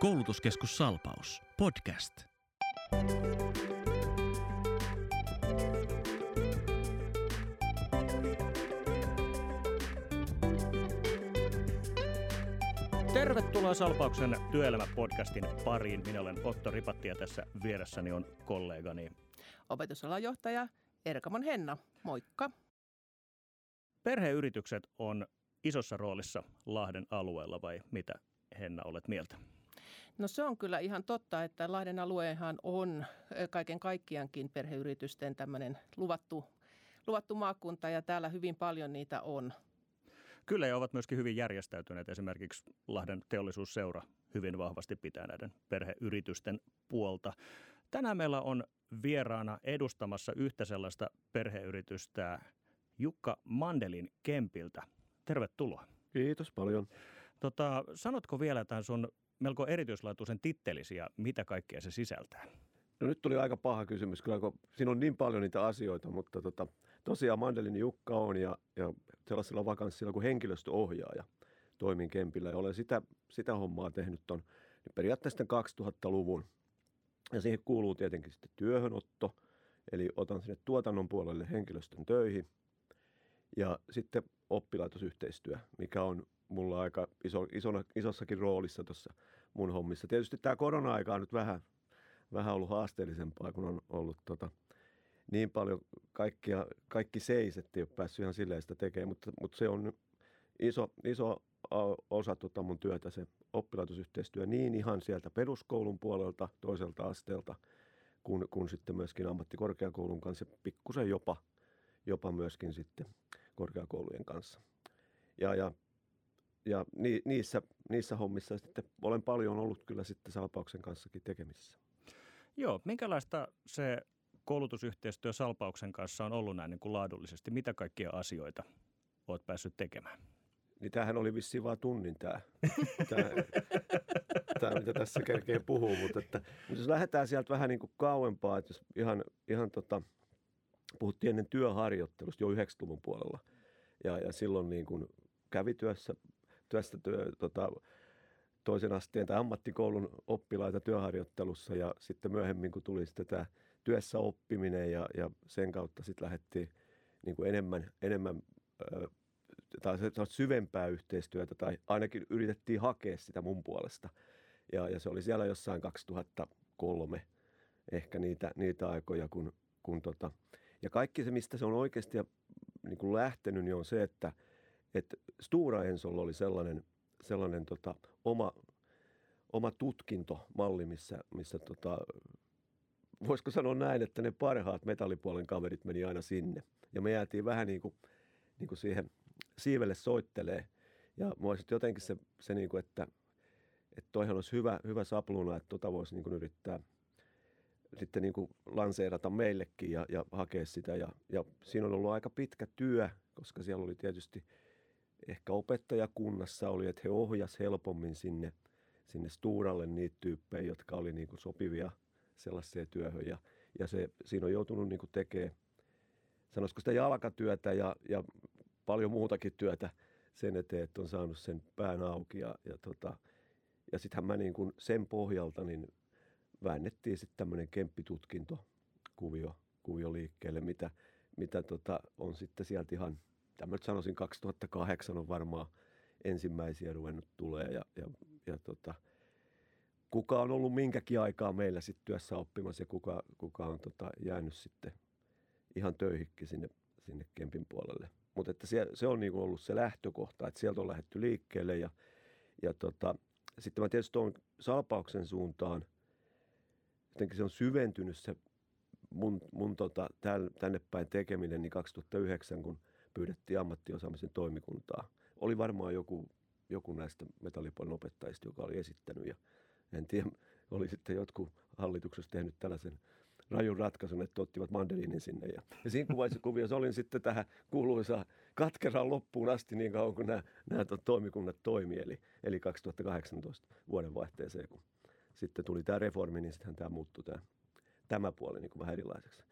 Koulutuskeskus Salpaus. Podcast. Tervetuloa Salpauksen työelämäpodcastin pariin. Minä olen Otto Ripatti ja tässä vieressäni on kollegani. Opetusalan johtaja Erkamon Henna. Moikka. Perheyritykset on isossa roolissa Lahden alueella vai mitä Henna olet mieltä? No se on kyllä ihan totta, että Lahden alueenhan on kaiken kaikkiaankin perheyritysten tämmöinen luvattu, luvattu maakunta ja täällä hyvin paljon niitä on. Kyllä ja ovat myöskin hyvin järjestäytyneet. Esimerkiksi Lahden teollisuusseura hyvin vahvasti pitää näiden perheyritysten puolta. Tänään meillä on vieraana edustamassa yhtä sellaista perheyritystä Jukka Mandelin Kempiltä. Tervetuloa. Kiitos paljon. Tota, sanotko vielä tämän sun melko erityislaatuisen tittelisi ja mitä kaikkea se sisältää? No nyt tuli aika paha kysymys, kyllä kun siinä on niin paljon niitä asioita, mutta tota, tosiaan Mandelin Jukka on ja, ja sellaisella vakanssilla kuin henkilöstöohjaaja toimin Kempillä ja olen sitä, sitä hommaa tehnyt ton niin periaatteessa 2000-luvun. Ja siihen kuuluu tietenkin sitten työhönotto, eli otan sinne tuotannon puolelle henkilöstön töihin ja sitten oppilaitosyhteistyö, mikä on mulla aika iso, isona, isossakin roolissa tuossa mun hommissa. Tietysti tämä korona-aika on nyt vähän, vähän ollut haasteellisempaa, kun on ollut tota, niin paljon kaikkia, kaikki seis, että ei ole päässyt ihan silleen sitä tekemään, mutta, mutta se on iso, iso osa tota mun työtä se oppilaitosyhteistyö niin ihan sieltä peruskoulun puolelta, toiselta asteelta, kun, kun sitten myöskin ammattikorkeakoulun kanssa pikkusen jopa, jopa myöskin sitten korkeakoulujen kanssa. Ja, ja ja ni, niissä, niissä hommissa sitten olen paljon ollut kyllä sitten Salpauksen kanssakin tekemisissä. Joo, minkälaista se koulutusyhteistyö Salpauksen kanssa on ollut näin niin kuin laadullisesti? Mitä kaikkia asioita olet päässyt tekemään? Niin tämähän oli vissiin vaan tunnin tämä, tämä, tämä mitä tässä kerkeen puhuu, mutta että, mutta jos lähdetään sieltä vähän niin kuin kauempaa, että jos ihan, ihan tota, puhuttiin ennen työharjoittelusta jo 90-luvun puolella ja, ja silloin niin kuin kävi työssä työstä työ, tota, toisen asteen tai ammattikoulun oppilaita työharjoittelussa ja sitten myöhemmin, kun tuli sitten tämä työssä oppiminen ja, ja sen kautta sitten lähdettiin niin kuin enemmän, enemmän tai syvempää yhteistyötä tai ainakin yritettiin hakea sitä mun puolesta. Ja, ja se oli siellä jossain 2003 ehkä niitä, niitä aikoja, kun, kun tota, ja kaikki se, mistä se on oikeasti niin kuin lähtenyt, niin on se, että – että Stura Ensolla oli sellainen, sellainen tota, oma, oma tutkintomalli, missä, missä tota, voisiko sanoa näin, että ne parhaat metallipuolen kaverit meni aina sinne. Ja me jäätiin vähän niin kuin, niin kuin siihen siivelle soittelee. Ja mua jotenkin se, se niin kuin, että, että toihan olisi hyvä, hyvä sapluna, että tota voisi niin kuin yrittää sitten niin kuin lanseerata meillekin ja, ja hakea sitä. Ja, ja siinä on ollut aika pitkä työ, koska siellä oli tietysti – ehkä opettajakunnassa oli, että he ohjas helpommin sinne, sinne Stuuralle niitä tyyppejä, jotka oli niin kuin sopivia sellaiseen työhön. Ja, ja se, siinä on joutunut niin kuin tekemään, sanoisiko sitä jalkatyötä ja, ja paljon muutakin työtä sen eteen, että on saanut sen pään auki. Ja, ja, tota, ja sittenhän mä niin kuin sen pohjalta niin väännettiin sitten tämmöinen kemppitutkinto kuvio, kuvio liikkeelle, mitä, mitä tota, on sitten sieltä ihan – tämä nyt sanoisin 2008 on varmaan ensimmäisiä ruvennut tulee ja, ja, ja tota, kuka on ollut minkäkin aikaa meillä sitten työssä oppimassa ja kuka, kuka on tota, jäänyt sitten ihan töihikki sinne, sinne Kempin puolelle. Mutta että se, se on niinku ollut se lähtökohta, että sieltä on lähdetty liikkeelle ja, ja tota, sitten mä tietysti tuon salpauksen suuntaan, jotenkin se on syventynyt se mun, mun tota, tänne päin tekeminen niin 2009, kun pyydettiin ammattiosaamisen toimikuntaa. Oli varmaan joku, joku näistä metallipuolen opettajista, joka oli esittänyt ja en tiedä, oli sitten jotkut hallituksessa tehnyt tällaisen rajun ratkaisun, että ottivat mandeliinin sinne. Ja, ja siinä kuvassa kuviossa olin sitten tähän kuuluisa katkeraan loppuun asti niin kauan kuin nämä, nämä toimikunnat toimi, eli, eli 2018 vuodenvaihteeseen, kun sitten tuli tämä reformi, niin sittenhän tämä muuttui tämä tämä puoli niin kuin vähän erilaiseksi.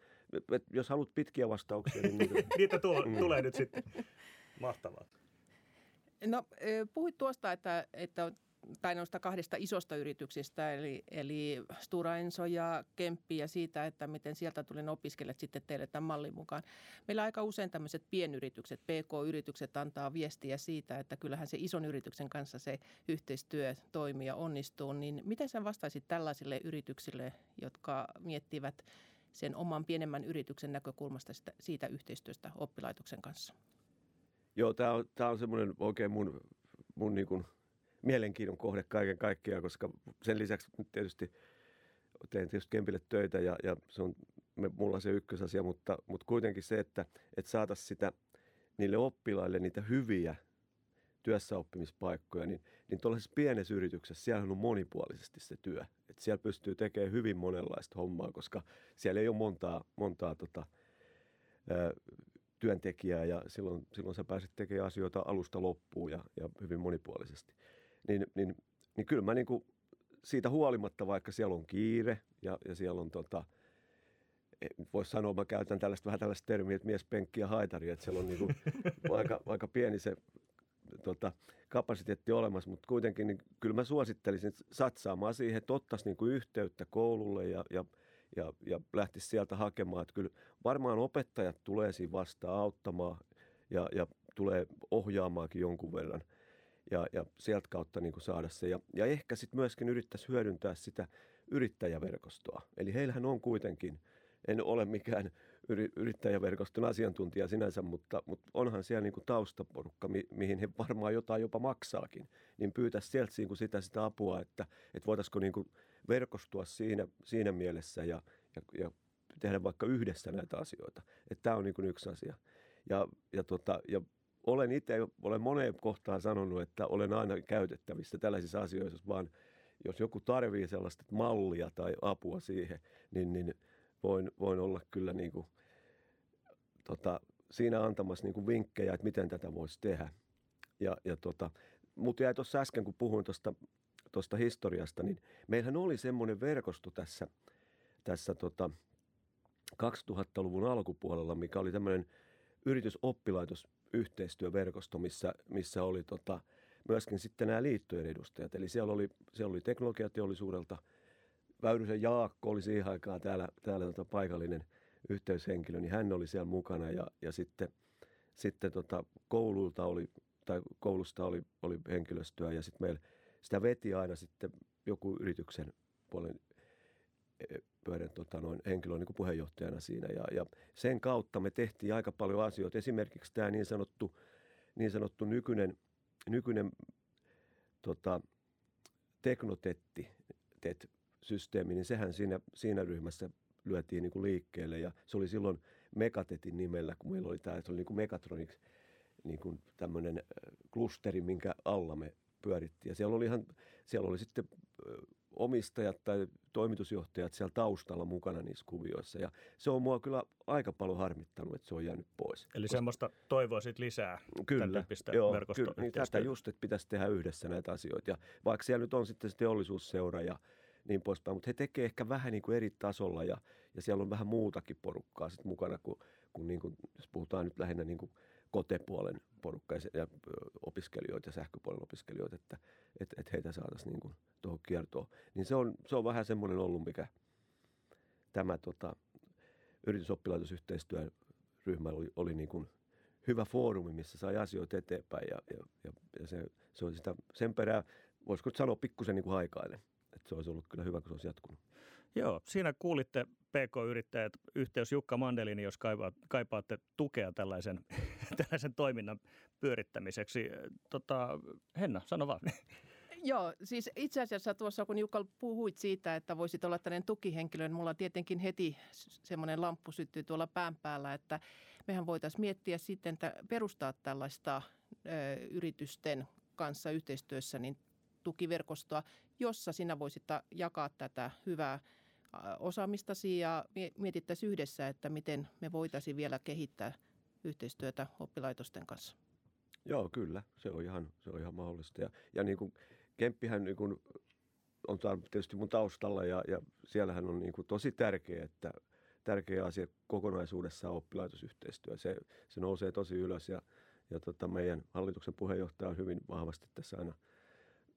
Jos haluat pitkiä vastauksia, niin niitä, niitä tuo, mm. tulee nyt sitten. Mahtavaa. No puhuit tuosta, että, että tai noista kahdesta isosta yrityksistä, eli, eli Stura Enso ja Kemppi ja siitä, että miten sieltä tuli ne opiskelijat sitten teille tämän mallin mukaan. Meillä aika usein tämmöiset pienyritykset, PK-yritykset antaa viestiä siitä, että kyllähän se ison yrityksen kanssa se yhteistyö toimii ja onnistuu. Niin miten sä vastaisit tällaisille yrityksille, jotka miettivät sen oman pienemmän yrityksen näkökulmasta sitä, siitä yhteistyöstä oppilaitoksen kanssa? Joo, tämä on, tää on semmoinen oikein mun, mun niin kuin mielenkiinnon kohde kaiken kaikkiaan, koska sen lisäksi tietysti teen tietysti Kempille töitä ja, ja se on me, mulla se ykkösasia, mutta, mutta kuitenkin se, että, että saataisiin sitä niille oppilaille niitä hyviä työssäoppimispaikkoja, niin, niin tuollaisessa pienessä yrityksessä siellä on monipuolisesti se työ. että siellä pystyy tekemään hyvin monenlaista hommaa, koska siellä ei ole montaa, montaa tota, ää, työntekijää ja silloin, silloin sä pääset tekemään asioita alusta loppuun ja, ja hyvin monipuolisesti. Niin, niin, niin kyllä mä niin kuin siitä huolimatta, vaikka siellä on kiire ja, ja siellä on tota, voisi sanoa, mä käytän tällaista, vähän tällaista termiä, että mies, penkki ja haitari, että siellä on niin kuin aika, aika pieni se tota, kapasiteetti olemassa, mutta kuitenkin niin kyllä mä suosittelisin satsaamaan siihen, että ottaisi niin kuin yhteyttä koululle ja, ja, ja, ja lähtisi sieltä hakemaan. Että kyllä varmaan opettajat tulee siinä vastaan auttamaan ja, ja tulee ohjaamaankin jonkun verran ja, ja sieltä kautta niin kuin saada se. Ja, ja ehkä sitten myöskin yrittäisi hyödyntää sitä yrittäjäverkostoa. Eli heillähän on kuitenkin, en ole mikään yrittäjäverkoston asiantuntija sinänsä, mutta, mutta onhan siellä niin kuin taustaporukka, mi, mihin he varmaan jotain jopa maksaakin, niin pyytäisi sieltä niin kuin sitä, sitä apua, että, että voitaisiko niin kuin verkostua siinä, siinä mielessä ja, ja, ja tehdä vaikka yhdessä näitä asioita. Että tämä on niin kuin yksi asia. Ja, ja, tota, ja olen itse, olen moneen kohtaan sanonut, että olen aina käytettävissä tällaisissa asioissa, vaan jos joku tarvii sellaista mallia tai apua siihen, niin, niin voin, voin olla kyllä niin kuin tota, siinä antamassa niin kuin vinkkejä, että miten tätä voisi tehdä. Ja, ja tota, mutta jäi tuossa äsken, kun puhuin tuosta historiasta, niin meillähän oli semmoinen verkosto tässä, tässä tota 2000-luvun alkupuolella, mikä oli tämmöinen yritysoppilaitos-yhteistyöverkosto, missä, missä oli tota, myöskin sitten nämä liittojen edustajat. Eli siellä oli, siellä oli teknologiateollisuudelta, Väyrysen Jaakko oli siihen aikaan täällä, täällä tota paikallinen – yhteyshenkilö, niin hän oli siellä mukana ja, ja sitten, sitten tota, koululta oli, tai koulusta oli, oli henkilöstöä ja sitten meillä sitä veti aina sitten joku yrityksen puolen e, pyörän tota, noin, henkilö niin puheenjohtajana siinä. Ja, ja sen kautta me tehtiin aika paljon asioita. Esimerkiksi tämä niin sanottu, niin sanottu nykyinen, nykyinen tota, teknotetti, TET-systeemi, niin sehän siinä, siinä ryhmässä lyötiin niin kuin liikkeelle. Ja se oli silloin Megatetin nimellä, kun meillä oli tämä, se oli niin kuin Megatronics, niin kuin tämmöinen klusteri, minkä alla me pyörittiin. Ja siellä oli, ihan, siellä oli sitten omistajat tai toimitusjohtajat siellä taustalla mukana niissä kuvioissa. Ja se on mua kyllä aika paljon harmittanut, että se on jäänyt pois. Eli Koska... semmoista toivoisit lisää kyllä, joo, kyllä, niin tästä just, että pitäisi tehdä yhdessä näitä asioita. Ja vaikka siellä nyt on sitten se teollisuusseura ja niin poispäin. Mutta he tekee ehkä vähän niin kuin eri tasolla ja, ja siellä on vähän muutakin porukkaa sit mukana, kuin, kuin, niin kuin, jos puhutaan nyt lähinnä niin kuin kotepuolen porukka ja, ja opiskelijoita ja sähköpuolen opiskelijoita, että et, et heitä saataisiin niin tuohon kiertoon. Niin se on, se on vähän semmoinen ollut, mikä tämä tota, yritysoppilaitosyhteistyöryhmä oli, oli niin kuin hyvä foorumi, missä sai asioita eteenpäin ja, ja, ja, ja se, se on sitä, sen perään, voisiko sanoa pikkusen niin kuin haikailen se olisi ollut kyllä hyvä, kun se olisi jatkunut. Joo, siinä kuulitte PK-yrittäjät yhteys Jukka Mandelini, jos kaipaatte tukea tällaisen, tällaisen toiminnan pyörittämiseksi. Tota, Henna, sano vaan. Joo, siis itse asiassa tuossa kun Jukka puhuit siitä, että voisit olla tällainen tukihenkilö, niin mulla tietenkin heti semmoinen lamppu syttyy tuolla pään päällä, että mehän voitaisiin miettiä sitten, että perustaa tällaista ö, yritysten kanssa yhteistyössä niin tukiverkostoa, jossa sinä voisit jakaa tätä hyvää osaamistasi ja mietittäisiin yhdessä, että miten me voitaisiin vielä kehittää yhteistyötä oppilaitosten kanssa. Joo, kyllä. Se on ihan, se on ihan mahdollista. Ja, ja niin kuin Kemppihän niin kuin on tietysti mun taustalla ja, ja siellähän on niin kuin tosi tärkeä, että tärkeä asia kokonaisuudessaan oppilaitosyhteistyö. Se, se nousee tosi ylös ja, ja tota meidän hallituksen puheenjohtaja on hyvin vahvasti tässä aina –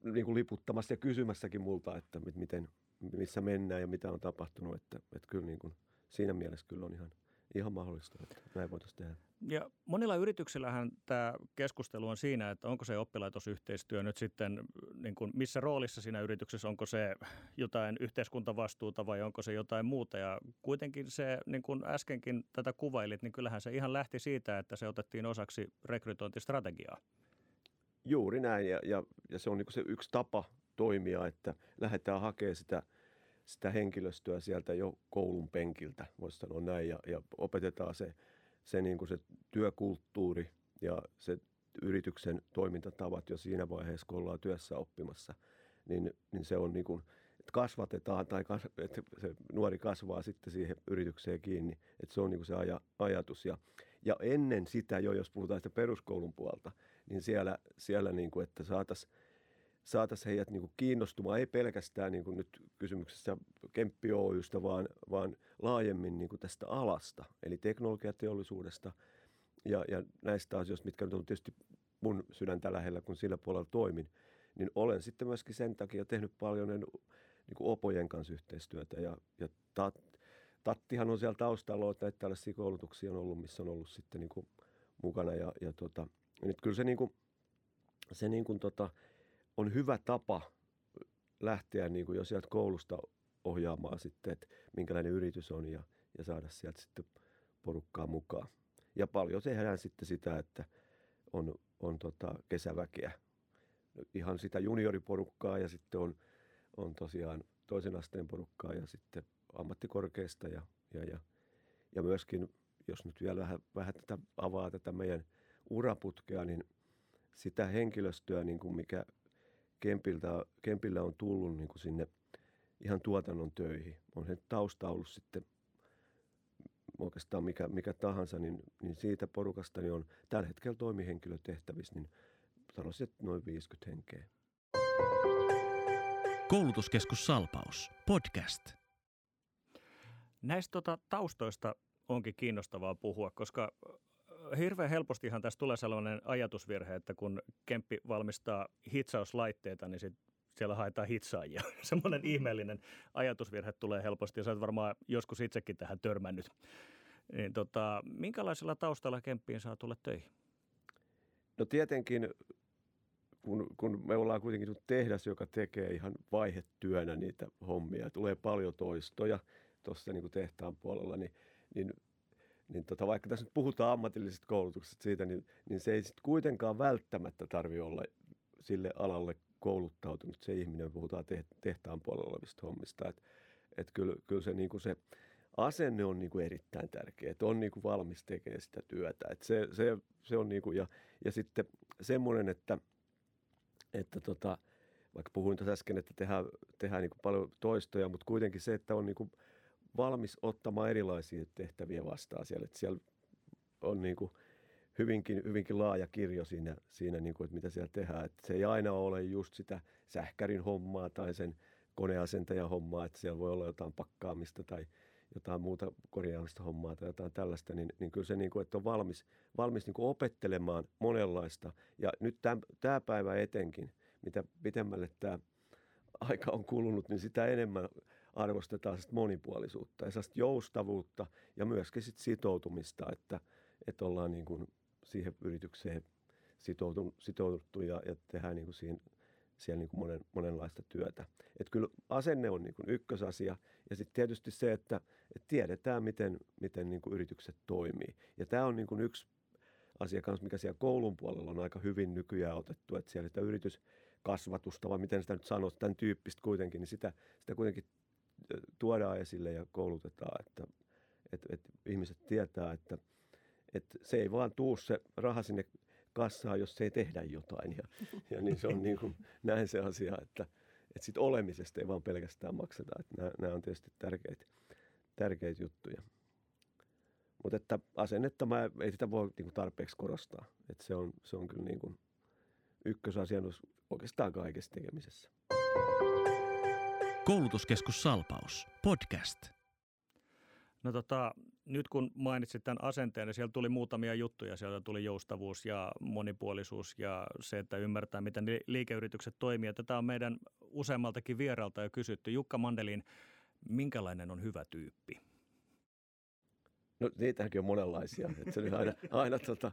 niin kuin liputtamassa ja kysymässäkin multa, että miten, missä mennään ja mitä on tapahtunut. Että, että kyllä niin kuin, siinä mielessä kyllä on ihan, ihan mahdollista, että näin voitaisiin tehdä. Ja monilla yrityksillähän tämä keskustelu on siinä, että onko se oppilaitosyhteistyö nyt sitten, niin kuin missä roolissa siinä yrityksessä, onko se jotain yhteiskuntavastuuta vai onko se jotain muuta. Ja kuitenkin se, niin kuin äskenkin tätä kuvailit, niin kyllähän se ihan lähti siitä, että se otettiin osaksi rekrytointistrategiaa. Juuri näin, ja, ja, ja se on niin se yksi tapa toimia, että lähdetään hakemaan sitä, sitä henkilöstöä sieltä jo koulun penkiltä, voisi sanoa näin, ja, ja opetetaan se, se, niin se työkulttuuri ja se yrityksen toimintatavat jo siinä vaiheessa, kun ollaan työssä oppimassa, niin, niin se on niin kuin, että kasvatetaan tai kas, että se nuori kasvaa sitten siihen yritykseen kiinni, että se on niin kuin se aja, ajatus. Ja, ja ennen sitä jo, jos puhutaan sitä peruskoulun puolta, niin siellä, siellä niin kuin, että saataisiin saatais heidät niin kuin kiinnostumaan, ei pelkästään niin kuin nyt kysymyksessä Kemppi Oystä, vaan, vaan laajemmin niin kuin tästä alasta, eli teknologiateollisuudesta ja, ja näistä asioista, mitkä nyt on tietysti mun sydäntä lähellä, kun sillä puolella toimin, niin olen sitten myöskin sen takia tehnyt paljon niin kuin opojen kanssa yhteistyötä ja, ja tat, Tattihan on siellä taustalla, että näitä tällaisia koulutuksia on ollut, missä on ollut sitten niin kuin mukana ja, ja tota, nyt kyllä se, niin kuin, se niin kuin tota, on hyvä tapa lähteä niin kuin jo sieltä koulusta ohjaamaan sitten, että minkälainen yritys on ja, ja saada sieltä sitten porukkaa mukaan. Ja paljon tehdään sitten sitä, että on, on tota kesäväkeä, ihan sitä junioriporukkaa ja sitten on, on tosiaan toisen asteen porukkaa ja sitten ammattikorkeasta ja, ja, ja, ja myöskin, jos nyt vielä vähän, vähän tätä avaa tätä meidän – uraputkea, niin sitä henkilöstöä, niin kuin mikä Kempiltä, Kempillä on tullut niin kuin sinne ihan tuotannon töihin. On se tausta ollut sitten oikeastaan mikä, mikä tahansa, niin, niin siitä porukasta niin on tällä hetkellä toimihenkilötehtävissä, niin sanoisin, että noin 50 henkeä. Koulutuskeskus Salpaus, podcast. Näistä tota, taustoista onkin kiinnostavaa puhua, koska hirveän helpostihan tässä tulee sellainen ajatusvirhe, että kun Kemppi valmistaa hitsauslaitteita, niin sit siellä haetaan hitsaajia. Semmoinen ihmeellinen ajatusvirhe tulee helposti ja sä oot varmaan joskus itsekin tähän törmännyt. Niin tota, minkälaisella taustalla Kemppiin saa tulla töihin? No tietenkin, kun, kun me ollaan kuitenkin tehdas, joka tekee ihan vaihetyönä niitä hommia, tulee paljon toistoja tuossa niin tehtaan puolella, niin, niin niin tota, vaikka tässä nyt puhutaan ammatillisesta koulutuksesta siitä, niin, niin se ei sitten kuitenkaan välttämättä tarvi olla sille alalle kouluttautunut se ihminen, puhutaan tehtaan puolella olevista hommista. Että et kyllä, kyllä se, niinku se asenne on niinku erittäin tärkeä, että on niinku valmis tekemään sitä työtä. Et se, se, se on niinku, ja, ja sitten semmoinen, että, että tota, vaikka puhuin tässä äsken, että tehdään, tehdään niinku paljon toistoja, mutta kuitenkin se, että on niinku valmis ottamaan erilaisia tehtäviä vastaan siellä. Että siellä on niin kuin hyvinkin, hyvinkin laaja kirjo siinä, siinä niin kuin, että mitä siellä tehdään. Että se ei aina ole just sitä sähkärin hommaa tai sen koneasentajan hommaa, että siellä voi olla jotain pakkaamista tai jotain muuta korjaamista hommaa tai jotain tällaista, niin, niin kyllä se, niin kuin, että on valmis, valmis niin kuin opettelemaan monenlaista. Ja nyt tämä päivä etenkin, mitä pitemmälle tämä aika on kulunut, niin sitä enemmän arvostetaan monipuolisuutta ja joustavuutta ja myöskin sit sitoutumista, että, että ollaan niin kuin siihen yritykseen sitouduttu ja, ja tehdään niin kuin siinä, siellä niin kuin monen, monenlaista työtä. Et kyllä asenne on niin kuin ykkösasia ja sitten tietysti se, että, että tiedetään, miten, miten niin kuin yritykset toimii. Ja tämä on niin kuin yksi asia kanssa, mikä siellä koulun puolella on aika hyvin nykyään otettu, että siellä sitä yrityskasvatusta, vai miten sitä nyt sanoo, tämän tyyppistä kuitenkin, niin sitä, sitä kuitenkin tuodaan esille ja koulutetaan, että, että, että ihmiset tietää, että, että se ei vaan tuu se raha sinne kassaan, jos se ei tehdä jotain. Ja, ja niin se on niin kuin, näin se asia, että, että sit olemisesta ei vaan pelkästään makseta. Että nämä, nämä on tietysti tärkeitä, tärkeitä juttuja. Mutta että asennetta mä, ei sitä voi niin kuin tarpeeksi korostaa. Että se on, se on kyllä niin kuin ykkösasia oikeastaan kaikessa tekemisessä. Koulutuskeskus Salpaus, podcast. No tota, nyt kun mainitsit tämän asenteen, niin siellä tuli muutamia juttuja. Sieltä tuli joustavuus ja monipuolisuus ja se, että ymmärtää, miten liikeyritykset toimii. Tätä on meidän useammaltakin vieralta jo kysytty. Jukka Mandelin, minkälainen on hyvä tyyppi? No niitäkin on monenlaisia. että se on aina, aina tota,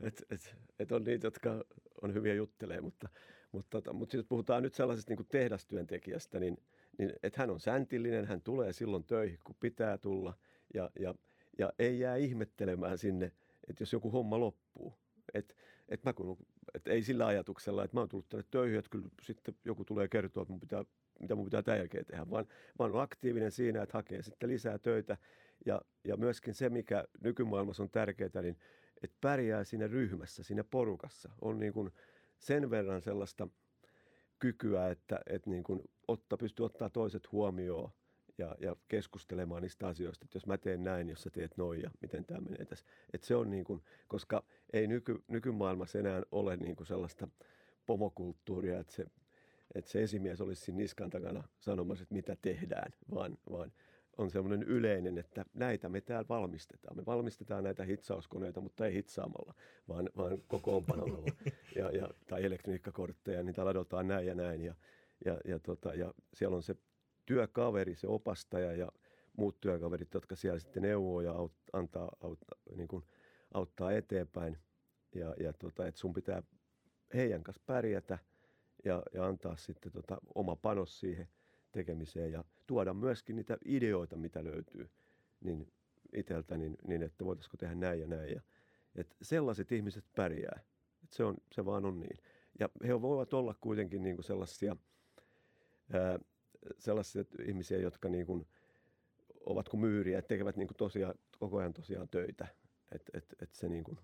että et, et on niitä, jotka on hyviä juttelee, mutta, mutta, tota, mutta jos puhutaan nyt sellaisesta niin tehdastyöntekijästä, niin, niin että hän on säntillinen, hän tulee silloin töihin, kun pitää tulla ja, ja, ja ei jää ihmettelemään sinne, että jos joku homma loppuu. Että et mä kun, et ei sillä ajatuksella, että mä oon tullut tänne töihin, että kyllä sitten joku tulee kertoa, että mun pitää, mitä mun pitää tämän jälkeen tehdä, vaan mä oon aktiivinen siinä, että hakee sitten lisää töitä. Ja, ja myöskin se, mikä nykymaailmassa on tärkeää, niin että pärjää siinä ryhmässä, siinä porukassa. On niin kuin sen verran sellaista kykyä, että, että niin kuin otta, pystyy ottaa toiset huomioon ja, ja keskustelemaan niistä asioista, että jos mä teen näin, jos sä teet noin ja miten tämä menee tässä. Että se on niin kuin, koska ei nyky, nykymaailmassa enää ole niin kuin sellaista pomokulttuuria, että se, että se esimies olisi siinä niskan takana sanomassa, että mitä tehdään, vaan, vaan – on semmoinen yleinen, että näitä me täällä valmistetaan. Me valmistetaan näitä hitsauskoneita, mutta ei hitsaamalla, vaan, vaan kokoonpanolla ja, ja, tai elektroniikkakortteja, niitä ladotaan näin ja näin. Ja, ja, ja, tota, ja siellä on se työkaveri, se opastaja ja muut työkaverit, jotka siellä sitten neuvoo ja aut, antaa, aut, niin kuin, auttaa eteenpäin. Ja, ja tota, että sun pitää heidän kanssa pärjätä ja, ja antaa sitten tota, oma panos siihen – tekemiseen ja tuoda myöskin niitä ideoita, mitä löytyy niin itseltä, niin, niin että voitaisiko tehdä näin ja näin. Ja, että sellaiset ihmiset pärjää. Että se, on, se vaan on niin. Ja he voivat olla kuitenkin niin kuin sellaisia, ää, sellaisia ihmisiä, jotka niin kuin ovat kuin myyriä, että tekevät niin kuin tosiaan, koko ajan tosiaan töitä. Että et, et se niin kuin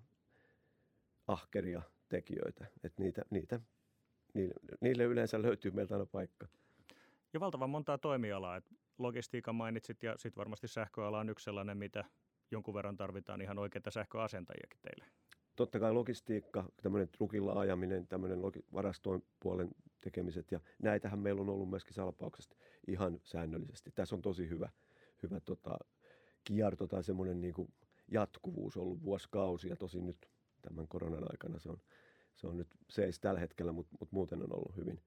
ahkeria tekijöitä. Että niitä, niitä, niille, niille yleensä löytyy meiltä aina paikka. Ja valtavan montaa toimialaa. Et logistiikan mainitsit ja sitten varmasti sähköala on yksi sellainen, mitä jonkun verran tarvitaan ihan oikeita sähköasentajiakin teille. Totta kai logistiikka, tämmöinen trukilla ajaminen, tämmöinen varastoin puolen tekemiset ja näitähän meillä on ollut myöskin salpauksesta ihan säännöllisesti. Tässä on tosi hyvä, hyvä tota, kierto tai semmoinen niin kuin jatkuvuus ollut vuosikausia. Tosin nyt tämän koronan aikana se on, se on nyt seis tällä hetkellä, mutta, mutta muuten on ollut hyvin,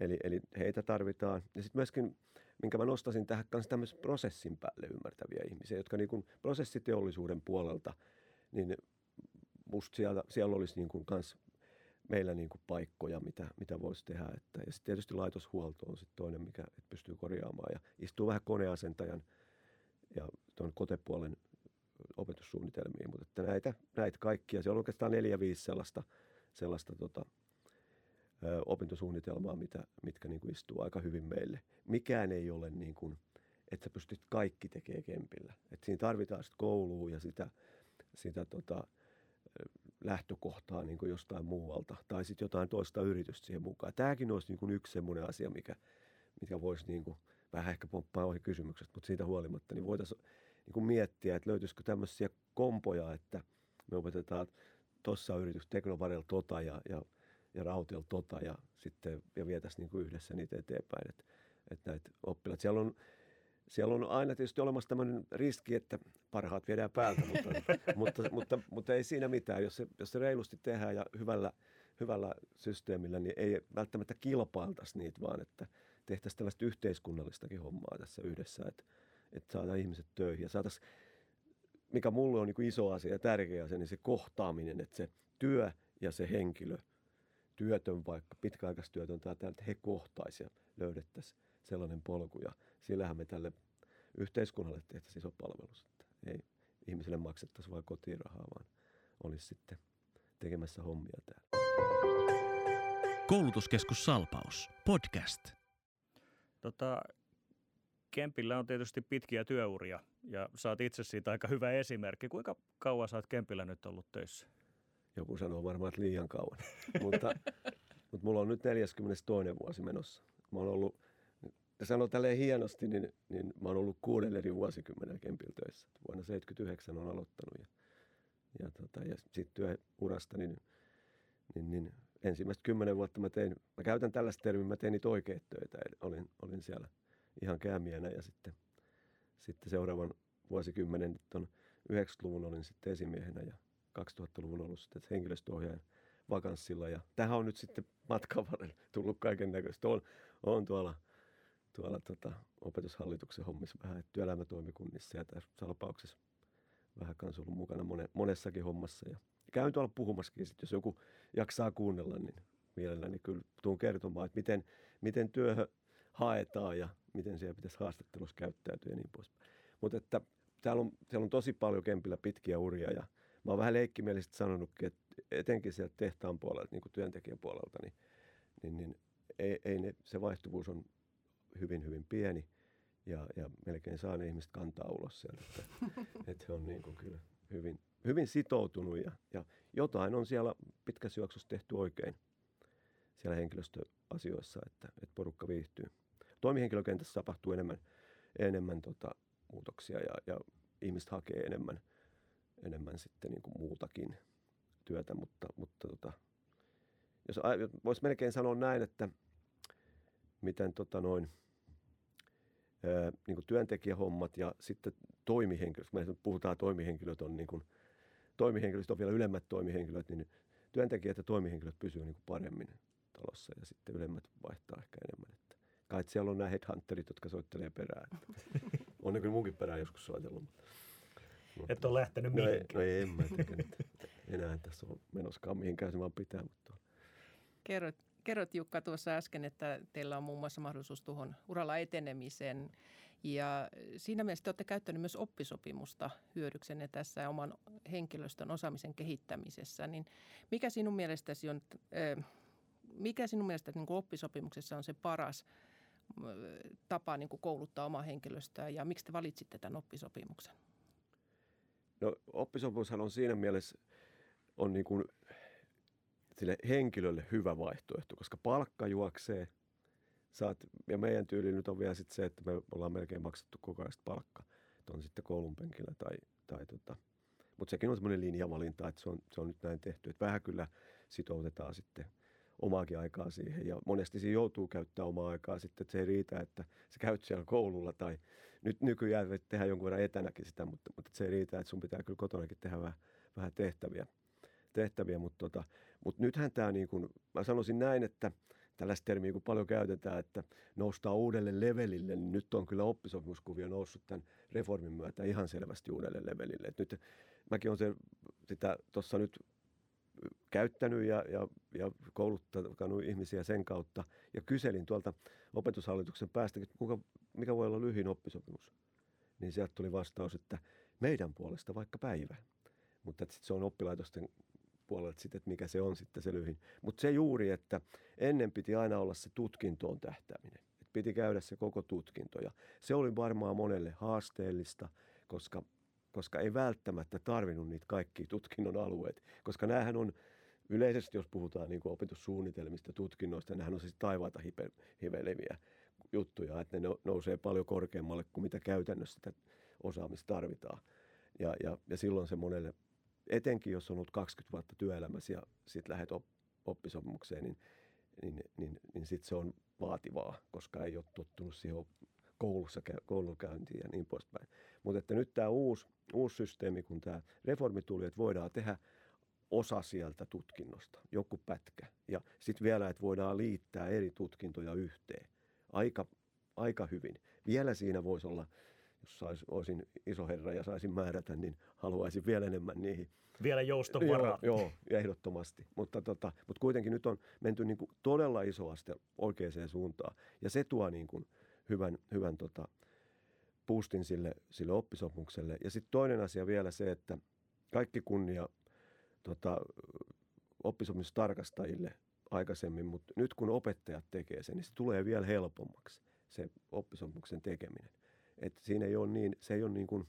Eli, eli heitä tarvitaan. Ja sitten myöskin, minkä mä nostasin tähän kanssa tämmöisen prosessin päälle ymmärtäviä ihmisiä, jotka niin kuin prosessiteollisuuden puolelta, niin musta siellä, siellä olisi niin kuin kans meillä niin kuin paikkoja, mitä, mitä voisi tehdä. Että, ja sitten tietysti laitoshuolto on sitten toinen, mikä että pystyy korjaamaan. Ja istuu vähän koneasentajan ja tuon kotepuolen opetussuunnitelmiin. Mutta että näitä, näitä kaikkia, se on oikeastaan neljä, viisi sellaista, sellaista tota, opintosuunnitelmaa, mitä, mitkä niin kuin istuu aika hyvin meille. Mikään ei ole niin kuin, että sä pystyt kaikki tekemään kempillä. Et siinä tarvitaan sitten koulua ja sitä, sitä tota, lähtökohtaa niin kuin jostain muualta tai sitten jotain toista yritystä siihen mukaan. Tämäkin olisi niin kuin yksi semmoinen asia, mikä, mikä voisi niin kuin, vähän ehkä pomppaa ohi kysymyksestä, mutta siitä huolimatta niin voitaisiin niin kuin miettiä, että löytyisikö tämmöisiä kompoja, että me opetetaan tuossa yritys Teknovarella tota ja, ja ja Rautiol tota ja sitten ja vietäisiin niin kuin yhdessä niitä eteenpäin. Että, että näitä oppilaat. Siellä on, siellä on aina tietysti olemassa tämmöinen riski, että parhaat viedään päältä, mutta, mutta, mutta, mutta, ei siinä mitään. Jos se, jos se reilusti tehdään ja hyvällä, hyvällä systeemillä, niin ei välttämättä kilpailtaisi niitä, vaan että tehtäisiin tällaista yhteiskunnallistakin hommaa tässä yhdessä, että, että saadaan ihmiset töihin ja saataisiin, mikä mulle on niin iso asia ja tärkeä asia, niin se kohtaaminen, että se työ ja se henkilö – työtön vaikka, pitkäaikaistyötön tai että he kohtaisivat ja löydettäisiin sellainen polku. Ja sillähän me tälle yhteiskunnalle tehtäisiin iso palvelus, että ei ihmisille maksettaisi vain kotirahaa, vaan olisi sitten tekemässä hommia täällä. Koulutuskeskus Salpaus, podcast. Tota, Kempillä on tietysti pitkiä työuria ja saat itse siitä aika hyvä esimerkki. Kuinka kauan oot Kempillä nyt ollut töissä? Joku sanoo varmaan, että liian kauan. mutta, mutta mulla on nyt 42. vuosi menossa. Mä oon ollut, ja sanoo tälleen hienosti, niin, niin mä oon ollut kuuden eri vuosikymmenen Kempillä töissä. Vuonna 79 on aloittanut ja, ja, tota, ja sitten työurasta, niin, niin, niin ensimmäistä kymmenen vuotta mä tein, mä käytän tällaista termiä, mä tein niitä oikeita töitä. Eli olin, olin siellä ihan käämienä ja sitten, sitten seuraavan vuosikymmenen, nyt on 90-luvun olin sitten esimiehenä ja 2000-luvun ollut sitten henkilöstöohjaajan vakanssilla. Ja tähän on nyt sitten matkan varrella tullut kaiken näköistä. On, on tuolla, tuolla tota, opetushallituksen hommissa vähän työelämätoimikunnissa ja tässä salpauksessa vähän kanssa ollut mukana mone, monessakin hommassa. Ja käyn tuolla puhumassakin, sit jos joku jaksaa kuunnella, niin mielelläni kyllä tuun kertomaan, että miten, miten työhön haetaan ja miten siellä pitäisi haastattelussa käyttäytyä ja niin poispäin. Mutta että täällä on, siellä on tosi paljon Kempillä pitkiä uria ja mä oon vähän leikkimielisesti sanonutkin, että etenkin sieltä tehtaan puolelta, niin kuin työntekijän puolelta, niin, niin, niin ei, ei ne, se vaihtuvuus on hyvin, hyvin pieni ja, ja melkein saa ne ihmiset kantaa ulos sieltä, että, että he on niin kuin kyllä hyvin, hyvin sitoutunut ja, ja jotain on siellä pitkässä juoksussa tehty oikein siellä henkilöstöasioissa, että, että porukka viihtyy. Toimihenkilökentässä tapahtuu enemmän, enemmän tota, muutoksia ja, ja ihmiset hakee enemmän, enemmän sitten niin kuin muutakin työtä, mutta, mutta tota, jos voisi melkein sanoa näin, että miten tota noin, ää, niin kuin työntekijähommat ja sitten toimihenkilöt, kun me puhutaan toimihenkilöt on niin kuin, toimihenkilöt on vielä ylemmät toimihenkilöt, niin työntekijät ja toimihenkilöt pysyvät niin kuin paremmin talossa ja sitten ylemmät vaihtaa ehkä enemmän. Että kai siellä on nämä headhunterit, jotka soittelee perään. on ne kyllä munkin perään joskus soitellut. Mutta, Et ole lähtenyt no mihinkään. No ei, en mä tiedä, enää tässä on menoskaan mihinkään se vaan pitää. Mutta... Kerrot, kerrot Jukka tuossa äsken, että teillä on muun muassa mahdollisuus tuohon uralla etenemiseen. Ja siinä mielessä te olette käyttäneet myös oppisopimusta hyödyksenne tässä oman henkilöstön osaamisen kehittämisessä. Niin mikä sinun mielestäsi on, mikä sinun mielestä niin kuin oppisopimuksessa on se paras tapa niin kuin kouluttaa omaa henkilöstöä ja miksi te valitsitte tämän oppisopimuksen? No oppisopimushan on siinä mielessä on niin kuin sille henkilölle hyvä vaihtoehto, koska palkka juoksee. Saat, ja meidän tyyli nyt on vielä sit se, että me ollaan melkein maksettu koko ajan palkka. Että on sitten koulun penkillä tai, tai tota. Mutta sekin on semmoinen linjavalinta, että se on, se on nyt näin tehty. Että vähän kyllä sitoutetaan sitten – omaakin aikaa siihen. Ja monesti siinä joutuu käyttämään omaa aikaa sitten, että se ei riitä, että sä käyt siellä koululla tai nyt nykyään tehdään jonkun verran etänäkin sitä, mutta, mutta se ei riitä, että sun pitää kyllä kotonakin tehdä vähän, vähän tehtäviä. tehtäviä mutta, tota, mutta nythän tämä niin kuin, mä sanoisin näin, että tällaista termiä kun paljon käytetään, että noustaa uudelle levelille, niin nyt on kyllä oppisopimuskuvio noussut tämän reformin myötä ihan selvästi uudelle levelille. Et nyt mäkin olen sitä tuossa nyt käyttänyt ja, ja, ja kouluttanut ihmisiä sen kautta. Ja kyselin tuolta opetushallituksen päästä, kuka, mikä voi olla lyhin oppisopimus. Niin sieltä tuli vastaus, että meidän puolesta vaikka päivä. Mutta sitten se on oppilaitosten puolelta sitten, että mikä se on sitten se lyhin. Mutta se juuri, että ennen piti aina olla se tutkintoon tähtääminen. Et piti käydä se koko tutkinto. Ja se oli varmaan monelle haasteellista, koska koska ei välttämättä tarvinnut niitä kaikkia tutkinnon alueet, koska näähän on yleisesti, jos puhutaan niin opetussuunnitelmista, tutkinnoista, nämähän on siis taivaata hipe, hiveleviä juttuja, että ne nousee paljon korkeammalle kuin mitä käytännössä sitä osaamista tarvitaan. Ja, ja, ja silloin se monelle, etenkin jos on ollut 20 vuotta työelämässä ja sitten lähdet op, oppisopimukseen, niin, niin, niin, niin sitten se on vaativaa, koska ei ole tottunut siihen koulussa, koulunkäyntiin ja niin poispäin. Mutta että nyt tämä uusi, uusi systeemi, kun tämä reformi tuli, että voidaan tehdä osa sieltä tutkinnosta, joku pätkä. Ja sitten vielä, että voidaan liittää eri tutkintoja yhteen. Aika, aika hyvin. Vielä siinä voisi olla, jos sais, olisin iso herra ja saisin määrätä, niin haluaisin vielä enemmän niihin. Vielä joustovaraa. Joo, joo ehdottomasti. Mutta, tota, mutta kuitenkin nyt on menty niin kuin todella iso aste oikeaan suuntaan. Ja se tuo niin kuin hyvän, hyvän tota, boostin sille, sille oppisopimukselle. Ja sitten toinen asia vielä se, että kaikki kunnia tota, oppisopimustarkastajille aikaisemmin, mutta nyt kun opettajat tekee sen, niin se tulee vielä helpommaksi se oppisopimuksen tekeminen. Et siinä ei ole niin, se ei ole niin, kuin,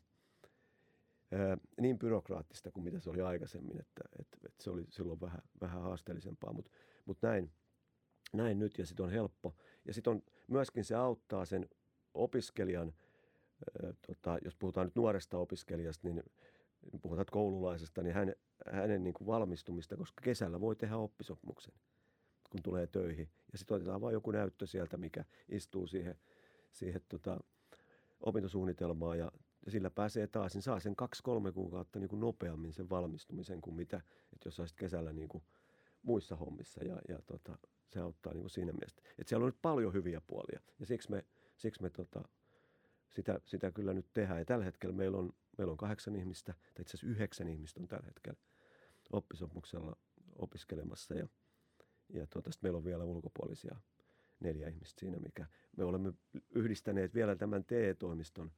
ää, niin byrokraattista kuin mitä se oli aikaisemmin, että et, et se oli silloin vähän, vähän haasteellisempaa, mutta mut näin, näin nyt ja sitten on helppo. Ja sitten on myöskin se auttaa sen opiskelijan, tota, jos puhutaan nyt nuoresta opiskelijasta, niin puhutaan koululaisesta, niin hän, hänen niin kuin valmistumista, koska kesällä voi tehdä oppisopimuksen, kun tulee töihin. Ja sitten otetaan vain joku näyttö sieltä, mikä istuu siihen, siihen tota, opintosuunnitelmaan ja ja sillä pääsee taas, niin saa sen kaksi-kolme kuukautta niin kuin nopeammin sen valmistumisen kuin mitä, että jos olisit kesällä niin kuin muissa hommissa ja, ja tota, se auttaa niin kuin siinä mielessä. Että siellä on nyt paljon hyviä puolia ja siksi me, siksi me tota, sitä, sitä kyllä nyt tehdään. Ja tällä hetkellä meillä on, meillä on kahdeksan ihmistä, tai itse asiassa yhdeksän ihmistä on tällä hetkellä oppisopimuksella opiskelemassa ja, ja tota, meillä on vielä ulkopuolisia neljä ihmistä siinä, mikä me olemme yhdistäneet vielä tämän TE-toimiston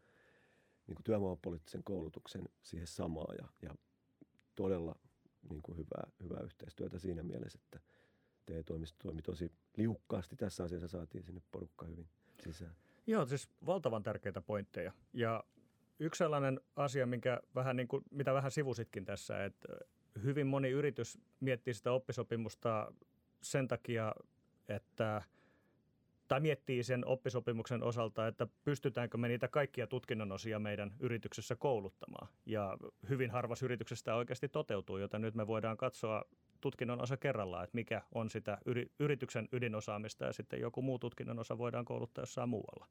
niin kuin työvoimapoliittisen koulutuksen siihen samaan ja, ja todella niin kuin hyvää, hyvää yhteistyötä siinä mielessä, että TE-toimisto toimi tosi liukkaasti. Tässä asiassa saatiin sinne porukka hyvin sisään. Joo, siis valtavan tärkeitä pointteja. Ja yksi sellainen asia, minkä vähän niin kuin, mitä vähän sivusitkin tässä, että hyvin moni yritys miettii sitä oppisopimusta sen takia, että tai miettii sen oppisopimuksen osalta, että pystytäänkö me niitä kaikkia tutkinnon osia meidän yrityksessä kouluttamaan. Ja hyvin harvassa yrityksestä oikeasti toteutuu, joten nyt me voidaan katsoa tutkinnon osa kerrallaan, että mikä on sitä yrityksen ydinosaamista ja sitten joku muu tutkinnon osa voidaan kouluttaa jossain muualla.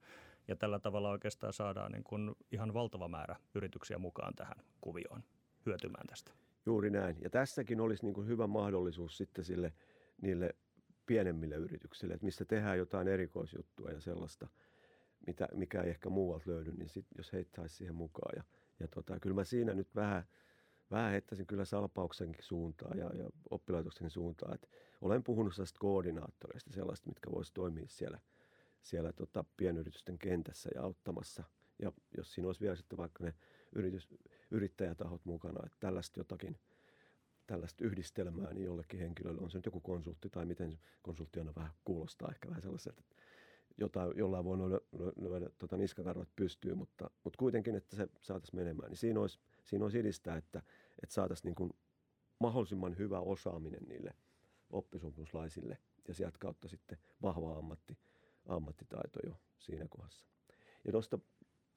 Ja tällä tavalla oikeastaan saadaan niin kuin ihan valtava määrä yrityksiä mukaan tähän kuvioon hyötymään tästä. Juuri näin. Ja tässäkin olisi niin kuin hyvä mahdollisuus sitten sille niille pienemmille yrityksille, että missä tehdään jotain erikoisjuttua ja sellaista, mitä, mikä ei ehkä muualta löydy, niin sit, jos heitä saisi siihen mukaan. Ja, ja tota, kyllä mä siinä nyt vähän, vähän heittäisin kyllä salpauksenkin suuntaan ja, ja oppilaitoksenkin suuntaan. Että olen puhunut sellaista koordinaattoreista, sellaista, mitkä voisi toimia siellä, siellä tota, pienyritysten kentässä ja auttamassa. Ja jos siinä olisi vielä sitten vaikka ne yritys, yrittäjätahot mukana, että tällaista jotakin tällaista yhdistelmää, niin jollekin henkilölle on se nyt joku konsultti tai miten konsultti aina vähän kuulostaa ehkä vähän sellaiselta, että jollain voi lyödä tota niskakarvat pystyy, mutta, mutta kuitenkin, että se saataisiin menemään. Niin siinä olisi, siinä olisi edistää, että, että saataisiin niin mahdollisimman hyvä osaaminen niille oppisopimuslaisille ja sieltä kautta sitten vahva ammatti, ammattitaito jo siinä kohdassa. Ja tuosta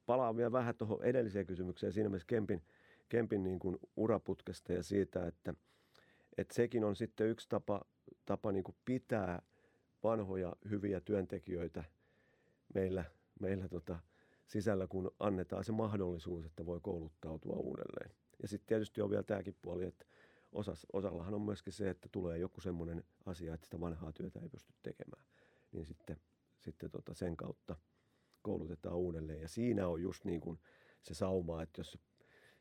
palaan vielä vähän tuohon edelliseen kysymykseen siinä mielessä Kempin, Kempin niin kuin uraputkesta ja siitä, että, että sekin on sitten yksi tapa, tapa niin kuin pitää vanhoja hyviä työntekijöitä meillä, meillä tota sisällä, kun annetaan se mahdollisuus, että voi kouluttautua uudelleen. Ja sitten tietysti on vielä tämäkin puoli, että osas, osallahan on myöskin se, että tulee joku semmoinen asia, että sitä vanhaa työtä ei pysty tekemään. Niin sitten, sitten tota sen kautta koulutetaan uudelleen. Ja siinä on just niin kuin se sauma, että jos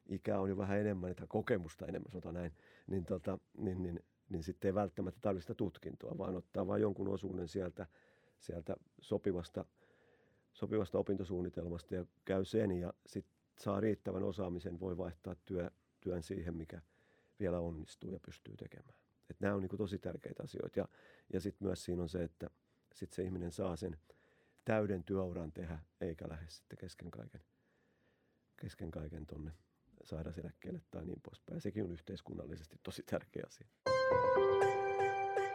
ikä on jo vähän enemmän, että kokemusta enemmän, sanotaan näin, niin, tota, niin, niin, niin sitten ei välttämättä tarvitse sitä tutkintoa, vaan ottaa vain jonkun osuuden sieltä, sieltä sopivasta, sopivasta opintosuunnitelmasta ja käy sen ja sitten saa riittävän osaamisen, voi vaihtaa työ, työn siihen, mikä vielä onnistuu ja pystyy tekemään. Et nämä on niin tosi tärkeitä asioita. Ja, ja sitten myös siinä on se, että sit se ihminen saa sen täyden työuran tehdä, eikä lähde sitten kesken kaiken, kesken kaiken tonne sairauseläkkeelle tai niin poispäin. Sekin on yhteiskunnallisesti tosi tärkeä asia.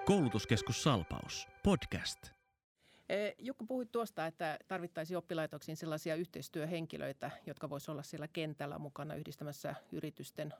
Koulutuskeskus Salpaus. Podcast. Jukka puhuit tuosta, että tarvittaisiin oppilaitoksiin sellaisia yhteistyöhenkilöitä, jotka voisivat olla siellä kentällä mukana yhdistämässä yritysten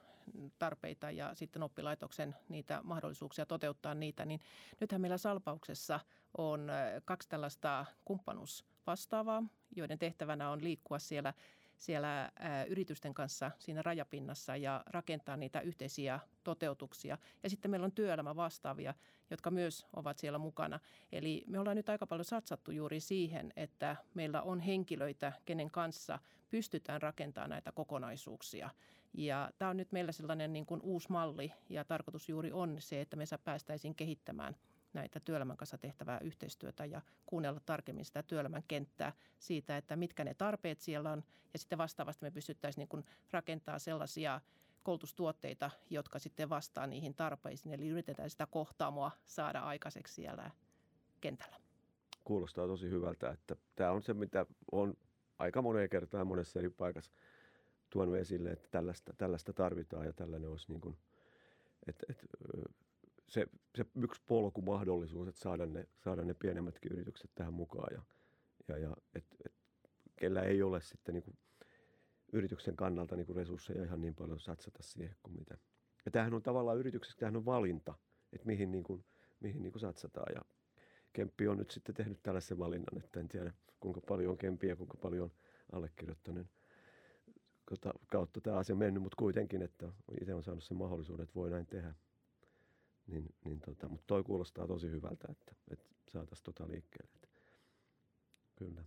tarpeita ja sitten oppilaitoksen niitä mahdollisuuksia toteuttaa niitä. Niin nythän meillä Salpauksessa on kaksi tällaista kumppanuusvastaavaa, joiden tehtävänä on liikkua siellä siellä yritysten kanssa siinä rajapinnassa ja rakentaa niitä yhteisiä toteutuksia. Ja sitten meillä on työelämä vastaavia, jotka myös ovat siellä mukana. Eli me ollaan nyt aika paljon satsattu juuri siihen, että meillä on henkilöitä, kenen kanssa pystytään rakentamaan näitä kokonaisuuksia. Ja tämä on nyt meillä sellainen niin kuin uusi malli ja tarkoitus juuri on se, että me päästäisiin kehittämään – näitä työelämän kanssa tehtävää yhteistyötä ja kuunnella tarkemmin sitä työelämän kenttää siitä, että mitkä ne tarpeet siellä on. Ja sitten vastaavasti me pystyttäisiin niin rakentamaan sellaisia koulutustuotteita, jotka sitten vastaa niihin tarpeisiin. Eli yritetään sitä kohtaamoa saada aikaiseksi siellä kentällä. Kuulostaa tosi hyvältä, että tämä on se, mitä on aika moneen kertaan monessa eri paikassa tuonut esille, että tällaista, tällaista tarvitaan ja tällainen olisi niin kuin, että, että se, se yksi polkumahdollisuus, että saada ne, saada ne pienemmätkin yritykset tähän mukaan ja, ja, ja et, et, kellä ei ole sitten niin kuin yrityksen kannalta niin kuin resursseja ihan niin paljon satsata siihen kuin mitä. Ja tämähän on tavallaan yrityksessä, tämähän on valinta, että mihin, niin kuin, mihin niin kuin satsataan ja Kemppi on nyt sitten tehnyt tällaisen valinnan, että en tiedä kuinka paljon on Kempiä ja kuinka paljon on allekirjoittaneen kautta tämä asia mennyt, mutta kuitenkin, että itse on saanut sen mahdollisuuden, että voi näin tehdä. Niin, niin tota, mutta toi kuulostaa tosi hyvältä, että, että saataisiin tota liikkeelle. Että, kyllä.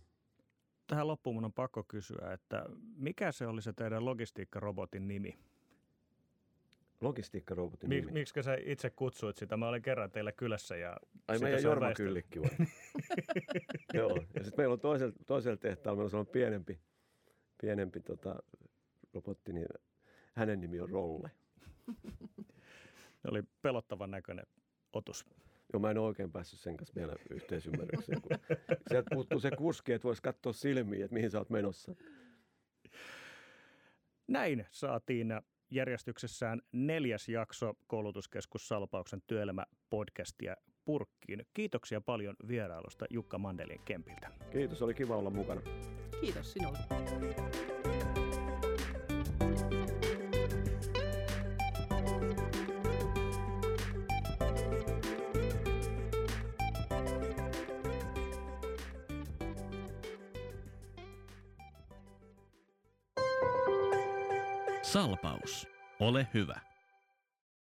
Tähän loppuun mun on pakko kysyä, että mikä se oli se teidän logistiikkarobotin nimi? Logistiikkarobotin Mik, nimi? Miksi sä itse kutsuit sitä? Mä olin kerran teillä kylässä ja Ai sitä meidän Jorma. Kyllikki vai? Joo, ja sitten meillä on toisella, toisella tehtaalla, meillä on sellainen pienempi, pienempi tota, robotti, niin hänen nimi on Rolle. Se oli pelottavan näköinen otus. Joo, mä en ole oikein päässyt sen kanssa vielä yhteisymmärrykseen. Kun sieltä puuttuu se kuski, että voisi katsoa silmiin, että mihin sä oot menossa. Näin saatiin järjestyksessään neljäs jakso Koulutuskeskus Salpauksen työelämä-podcastia purkkiin. Kiitoksia paljon vierailusta Jukka Mandelin Kempiltä. Kiitos, oli kiva olla mukana. Kiitos sinulle. Ole hyvä.